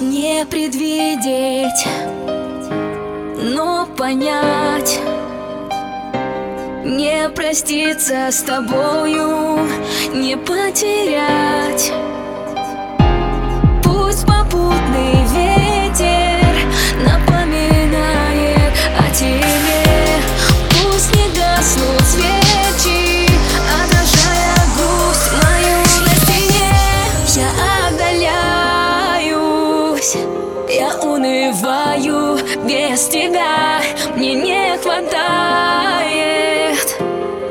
Не предвидеть, но понять. Не проститься с тобою, не потерять унываю без тебя Мне не хватает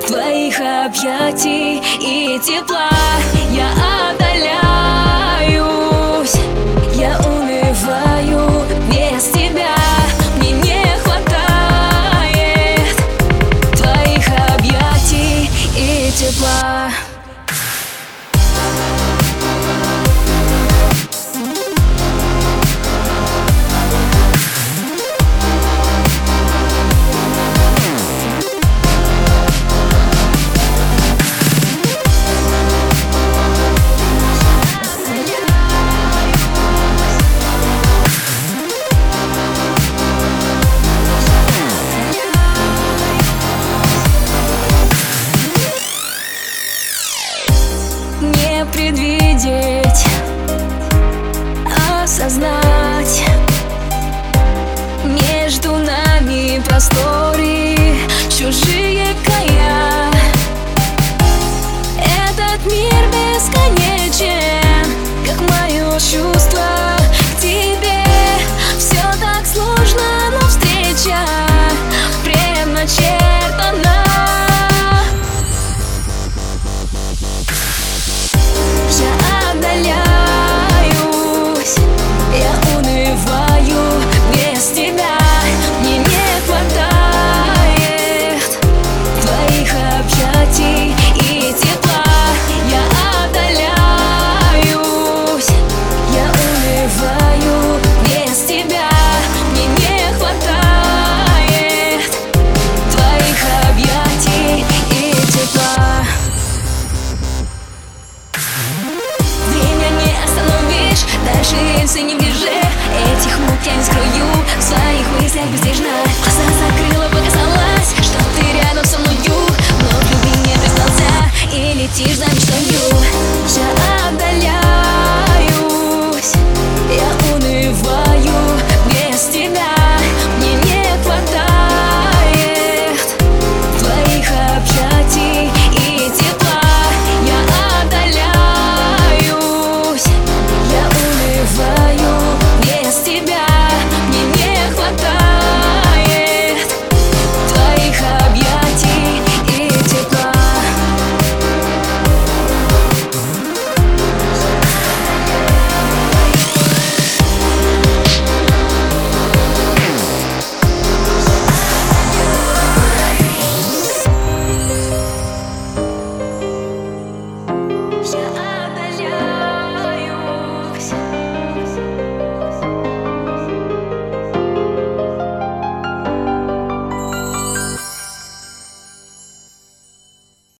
твоих объятий и тепла зашился не ближе Этих мук я не скрою. В своих мыслях бездержна Глаза закрыла, показалась, Что ты рядом со мною. Но в любви не признался И летишь за мечтою. Я